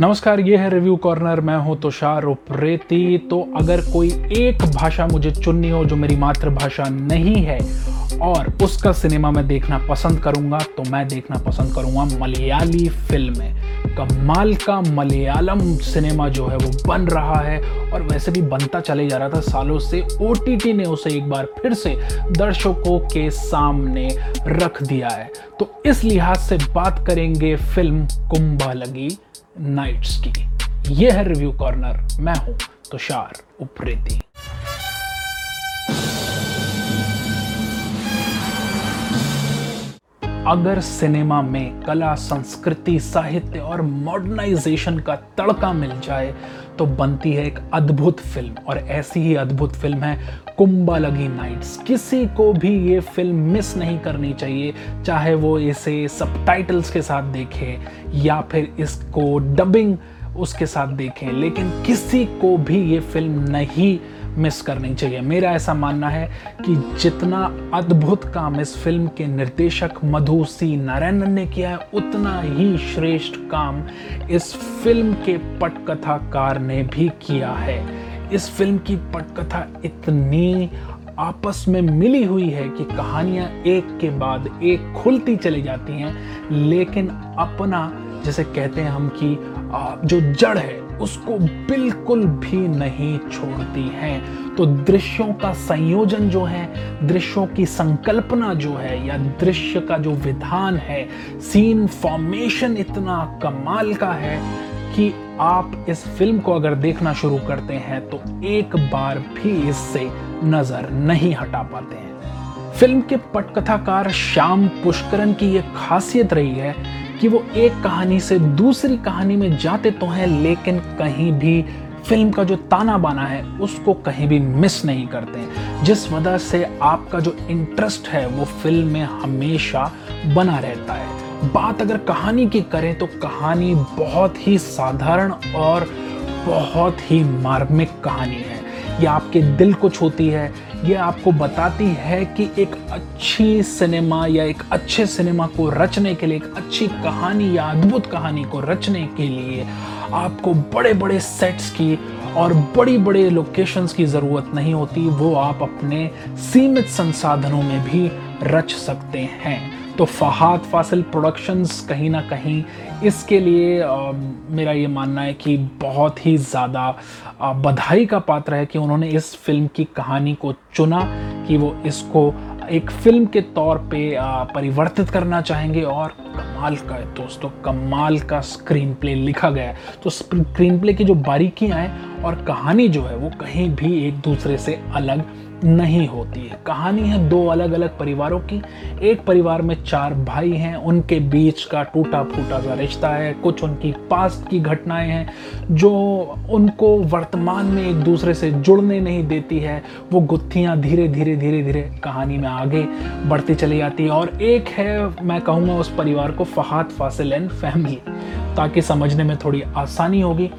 नमस्कार, ये है रिव्यू कॉर्नर मैं हूँ तुषार उप्रेती तो अगर कोई एक भाषा मुझे चुननी हो जो मेरी मातृभाषा नहीं है, और उसका सिनेमा मैं देखना पसंद करूँगा तो मैं देखना पसंद करूँगा मलयाली फ़िल्में कमाल का मलयालम सिनेमा जो है वो बन रहा है, और वैसे भी बनता चले जा रहा था सालों से। ओ ने उसे एक बार फिर से दर्शकों के सामने रख दिया है। तो इस लिहाज से बात करेंगे फ़िल्म कुंभा लगी नाइट्स की। ये है रिव्यू कॉर्नर। मैं हूँ तुषार उप्रेती। अगर सिनेमा में कला, संस्कृति, साहित्य और मॉडर्नाइजेशन का तड़का मिल जाए तो बनती है एक अद्भुत फ़िल्म, और ऐसी ही अद्भुत फ़िल्म है कुंबा लगी नाइट्स। किसी को भी ये फ़िल्म मिस नहीं करनी चाहिए, चाहे वो इसे सब के साथ देखे या फिर इसको डबिंग उसके साथ देखें, लेकिन किसी को भी ये फ़िल्म नहीं मिस करनी चाहिए। मेरा ऐसा मानना है कि जितना अद्भुत काम इस फ़िल्म के निर्देशक मधु सी नारायणन ने किया है, उतना ही श्रेष्ठ काम इस फ़िल्म के पटकथाकार ने भी किया है। इस फ़िल्म की पटकथा इतनी आपस में मिली हुई है कि कहानियाँ एक के बाद एक खुलती चली जाती हैं, लेकिन अपना, जैसे कहते हैं हम कि जो जड़ है उसको बिल्कुल भी नहीं छोड़ती हैं। तो दृश्यों का संयोजन जो है, दृश्यों की संकल्पना जो है या दृश्य का जो विधान है सीन फॉर्मेशन इतना कमाल का है कि आप इस फ़िल्म को अगर देखना शुरू करते हैं तो एक बार भी इससे नज़र नहीं हटा पाते हैं। फ़िल्म के पटकथाकार श्याम पुष्करन की यह खासियत रही है कि वो एक कहानी से दूसरी कहानी में जाते तो हैं, लेकिन कहीं भी फ़िल्म का जो ताना बाना है, उसको कहीं भी मिस नहीं करते जिस वजह से आपका जो इंटरेस्ट है, वो फ़िल्म में हमेशा बना रहता है। बात अगर कहानी की करें तो कहानी बहुत ही साधारण और बहुत ही मार्मिक कहानी है। ये आपके दिल को छूती है, ये आपको बताती है कि एक अच्छी सिनेमा या एक अच्छे सिनेमा को रचने के लिए, एक अच्छी कहानी या अद्भुत कहानी को रचने के लिए आपको बड़े बड़े सेट्स की और बड़ी बड़े लोकेशंस की ज़रूरत नहीं होती, वो आप अपने सीमित संसाधनों में भी रच सकते हैं। तो फहाद फासिल प्रोडक्शंस कहीं ना कहीं इसके लिए आ, मेरा ये मानना है कि बहुत ही ज़्यादा बधाई का पात्र है कि उन्होंने इस फ़िल्म की कहानी को चुना कि वो इसको एक फ़िल्म के तौर पे परिवर्तित करना चाहेंगे और कमाल का दोस्तों कमाल का स्क्रीन प्ले लिखा गया है। तो स्क्रीन प्ले की जो बारीकियाँ हैं और कहानी जो है वो कहीं भी एक दूसरे से अलग नहीं होती है। कहानी है दो अलग अलग परिवारों की। एक परिवार में चार भाई हैं, उनके बीच का टूटा फूटा सा रिश्ता है, कुछ उनकी पास्ट की घटनाएँ हैं, जो उनको वर्तमान में एक दूसरे से जुड़ने नहीं देती है। वो गुत्थियाँ धीरे धीरे धीरे धीरे कहानी में आगे बढ़ती चली जाती है। और एक है, मैं कहूँगा उस परिवार को फहाद फासिल एंड फैमिली ताकि समझने में थोड़ी आसानी होगी।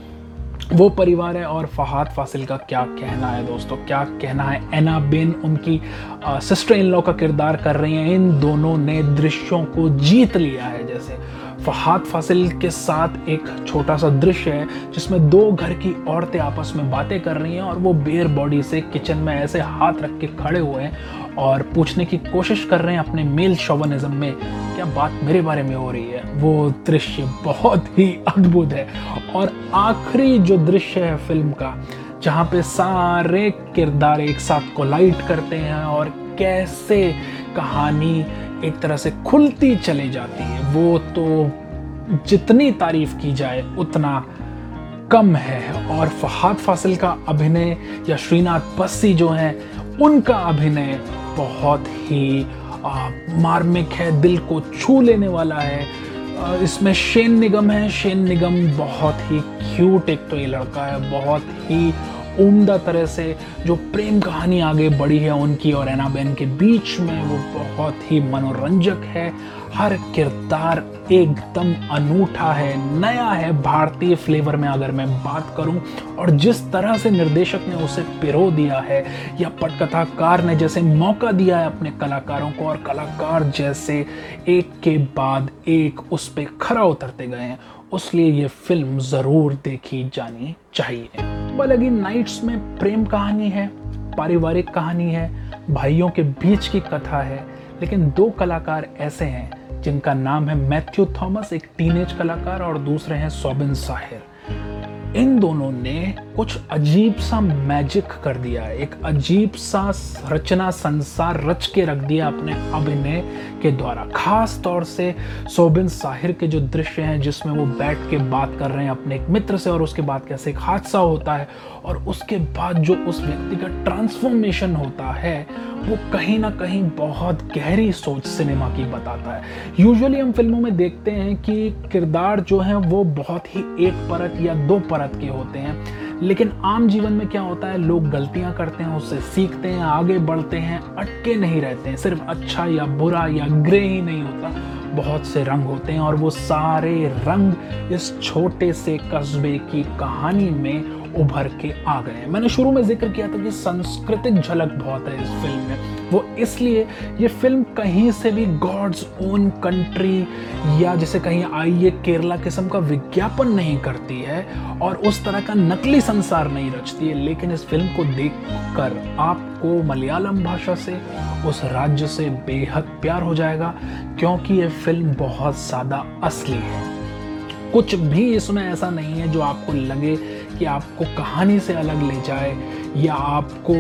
वो परिवार है और फहाद फासिल का क्या कहना है दोस्तों? क्या कहना है? एना बेन उनकी सिस्टर इन लॉ का किरदार कर रही हैं। इन दोनों ने दृश्यों को जीत लिया है, जैसे फहाद फासिल के साथ एक छोटा सा दृश्य है, जिसमें दो घर की औरतें आपस में बातें कर रही हैं और वो बेयर बॉडी से किचन में ऐसे हाथ रख के खड़े हुए हैं और पूछने की कोशिश कर रहे हैं अपने मेल शोवनिज्म में, क्या बात मेरे बारे में हो रही है? वो दृश्य बहुत ही अद्भुत है। और आखिरी जो दृश्य है फ़िल्म का, जहाँ पे सारे किरदार एक साथ कोलाइट करते हैं और कैसे कहानी एक तरह से खुलती चली जाती है। वो तो जितनी तारीफ़ की जाए उतना कम है। और फहाद फासिल का अभिनय या श्रीनाथ बस्सी जो हैं उनका अभिनय बहुत ही आ, मार्मिक है दिल को छू लेने वाला है। आ, इसमें शेन निगम है। शेन निगम बहुत ही क्यूट एक तो ये लड़का है बहुत ही उम्दा तरह से जो प्रेम कहानी आगे बढ़ी है उनकी और एनाबेन के बीच में, वो बहुत ही मनोरंजक है। हर किरदार एकदम अनूठा है, नया है, भारतीय फ्लेवर में अगर मैं बात करूँ, और जिस तरह से निर्देशक ने उसे पिरो दिया है, या पटकथाकार ने जैसे मौका दिया है अपने कलाकारों को, और कलाकार जैसे एक के बाद एक उस पर खरा उतरते गए हैं, उसलिए ये फ़िल्म ज़रूर देखी जानी चाहिए। बलगी नाइट्स में प्रेम कहानी है, पारिवारिक कहानी है, भाइयों के बीच की कथा है, लेकिन दो कलाकार ऐसे हैं जिनका नाम है मैथ्यू थॉमस, एक टीनेज कलाकार, और दूसरे हैं सोबिन साहिर। इन दोनों ने कुछ अजीब सा मैजिक कर दिया है। एक अजीब सा रचना, संसार रच के रख दिया अपने अभिनय के द्वारा। खास तौर से सोबिन साहिर के जो दृश्य हैं, जिसमें वो बैठ के बात कर रहे हैं अपने एक मित्र से और उसके बाद कैसे एक हादसा होता है और उसके बाद जो उस व्यक्ति का ट्रांसफॉर्मेशन होता है, वो कहीं ना कहीं बहुत गहरी सोच सिनेमा की बताता है। यूजुअली हम फ़िल्मों में देखते हैं कि किरदार जो हैं, वो बहुत ही एक परत या दो परत के होते हैं। लेकिन आम जीवन में क्या होता है, लोग गलतियाँ करते हैं, उससे सीखते हैं, आगे बढ़ते हैं, अटके नहीं रहते हैं। सिर्फ़ अच्छा या बुरा या ग्रे ही नहीं होता, बहुत से रंग होते हैं और वो सारे रंग इस छोटे से कस्बे की कहानी में उभर के आ गए मैंने शुरू में ज़िक्र किया था कि सांस्कृतिक झलक बहुत है इस फ़िल्म में। वो इसलिए ये फ़िल्म कहीं से भी गॉड्स ओन कंट्री या जैसे कहीं आई ये केरला किस्म का विज्ञापन नहीं करती है और उस तरह का नकली संसार नहीं रचती है, लेकिन इस फ़िल्म को देख कर आपको मलयालम भाषा से, उस राज्य से बेहद प्यार हो जाएगा, क्योंकि ये फ़िल्म बहुत ज़्यादा असली है। कुछ भी इसमें ऐसा नहीं है जो आपको लगे कि आपको कहानी से अलग ले जाए या आपको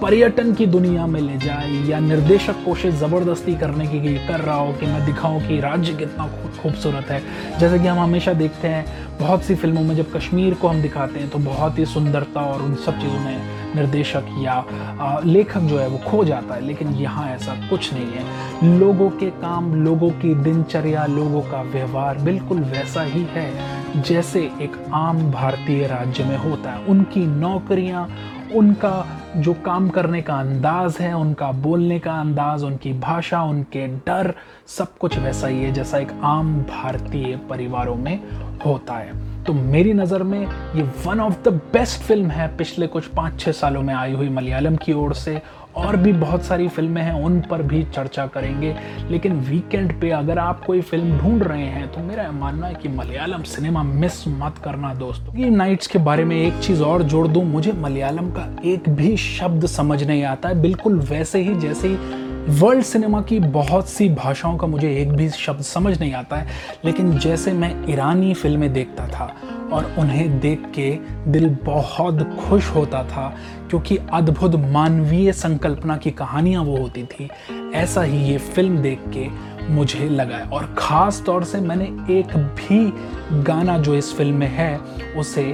पर्यटन की दुनिया में ले जाए या निर्देशक कोशिश ज़बरदस्ती करने की कर रहा हो कि मैं दिखाऊँ कि राज्य कितना खूबसूरत है। जैसे कि हम हमेशा देखते हैं, बहुत सी फ़िल्मों में जब कश्मीर को हम दिखाते हैं तो बहुत ही सुंदरता और उन सब चीज़ों में निर्देशक या लेखक जो है वो खो जाता है, लेकिन यहाँ ऐसा कुछ नहीं है। लोगों के काम, लोगों की दिनचर्या, लोगों का व्यवहार बिल्कुल वैसा ही है, जैसे एक आम भारतीय राज्य में होता है। उनकी नौकरियाँ, उनका जो काम करने का अंदाज है, उनका बोलने का अंदाज, उनकी भाषा, उनके डर, सब कुछ वैसा ही है, जैसा एक आम भारतीय परिवारों में होता है। तो मेरी नज़र में ये one of the best film है। पिछले कुछ पाँच छः सालों में आई हुई मलयालम की ओर से और भी बहुत सारी फ़िल्में हैं, उन पर भी चर्चा करेंगे। लेकिन वीकेंड पे अगर आप कोई फ़िल्म ढूंढ रहे हैं तो मेरा मानना है कि मलयालम सिनेमा मिस मत करना दोस्तों। ये नाइट्स के बारे में एक चीज़ और जोड़ दूँ, मुझे मलयालम का एक भी शब्द समझ नहीं आता है। बिल्कुल वैसे ही, जैसे ही वर्ल्ड सिनेमा की बहुत सी भाषाओं का मुझे एक भी शब्द समझ नहीं आता है, लेकिन जैसे मैं ईरानी फ़िल्में देखता था और उन्हें देख के दिल बहुत खुश होता था, क्योंकि अद्भुत मानवीय संकल्पना की कहानियाँ वो होती थी, ऐसा ही ये फ़िल्म देख के मुझे लगा है। और ख़ास तौर से मैंने एक भी गाना जो इस फ़िल्म में है, उसे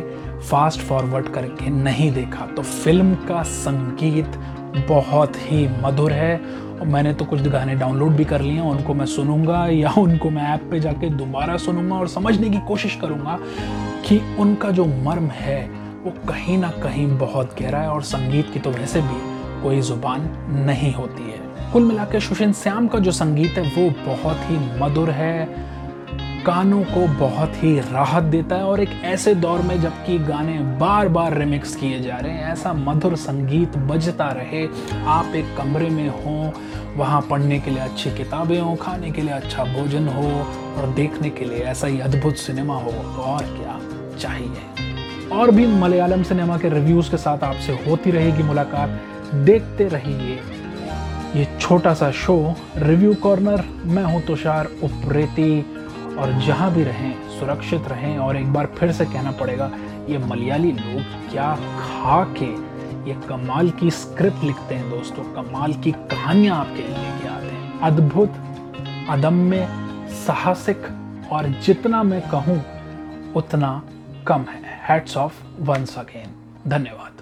फास्ट फॉरवर्ड करके नहीं देखा। तो फ़िल्म का संगीत बहुत ही मधुर है मैंने तो कुछ गाने डाउनलोड भी कर लिए उनको मैं सुनूँगा या उनको मैं ऐप पे जाके दोबारा सुनूँगा और समझने की कोशिश करूँगा कि उनका जो मर्म है, वो कहीं ना कहीं बहुत गहरा है और संगीत की तो वैसे भी कोई ज़ुबान नहीं होती है। कुल मिला के सुशीन श्याम का जो संगीत है, वो बहुत ही मधुर है कानों को बहुत ही राहत देता है और एक ऐसे दौर में जबकि गाने बार बार रिमिक्स किए जा रहे हैं, ऐसा मधुर संगीत बजता रहे। आप एक कमरे में हो, वहाँ पढ़ने के लिए अच्छी किताबें हो, खाने के लिए अच्छा भोजन हो और देखने के लिए ऐसा ही अद्भुत सिनेमा हो तो और क्या चाहिए? और भी मलयालम सिनेमा के रिव्यूज़ के साथ आपसे होती रहेगी मुलाकात। देखते रहिए ये छोटा सा शो रिव्यू कॉर्नर मैं हूँ तुषार, उप्रेती। और जहाँ भी रहें, सुरक्षित रहें और एक बार फिर से कहना पड़ेगा, ये मलयाली लोग क्या खा के, ये कमाल की स्क्रिप्ट लिखते हैं दोस्तों, कमाल की कहानियाँ आपके लिए लेके आते हैं। अद्भुत, अदम्य, साहसिक और जितना मैं कहूँ, उतना कम है। हैट्स ऑफ़ वंस अगेन धन्यवाद।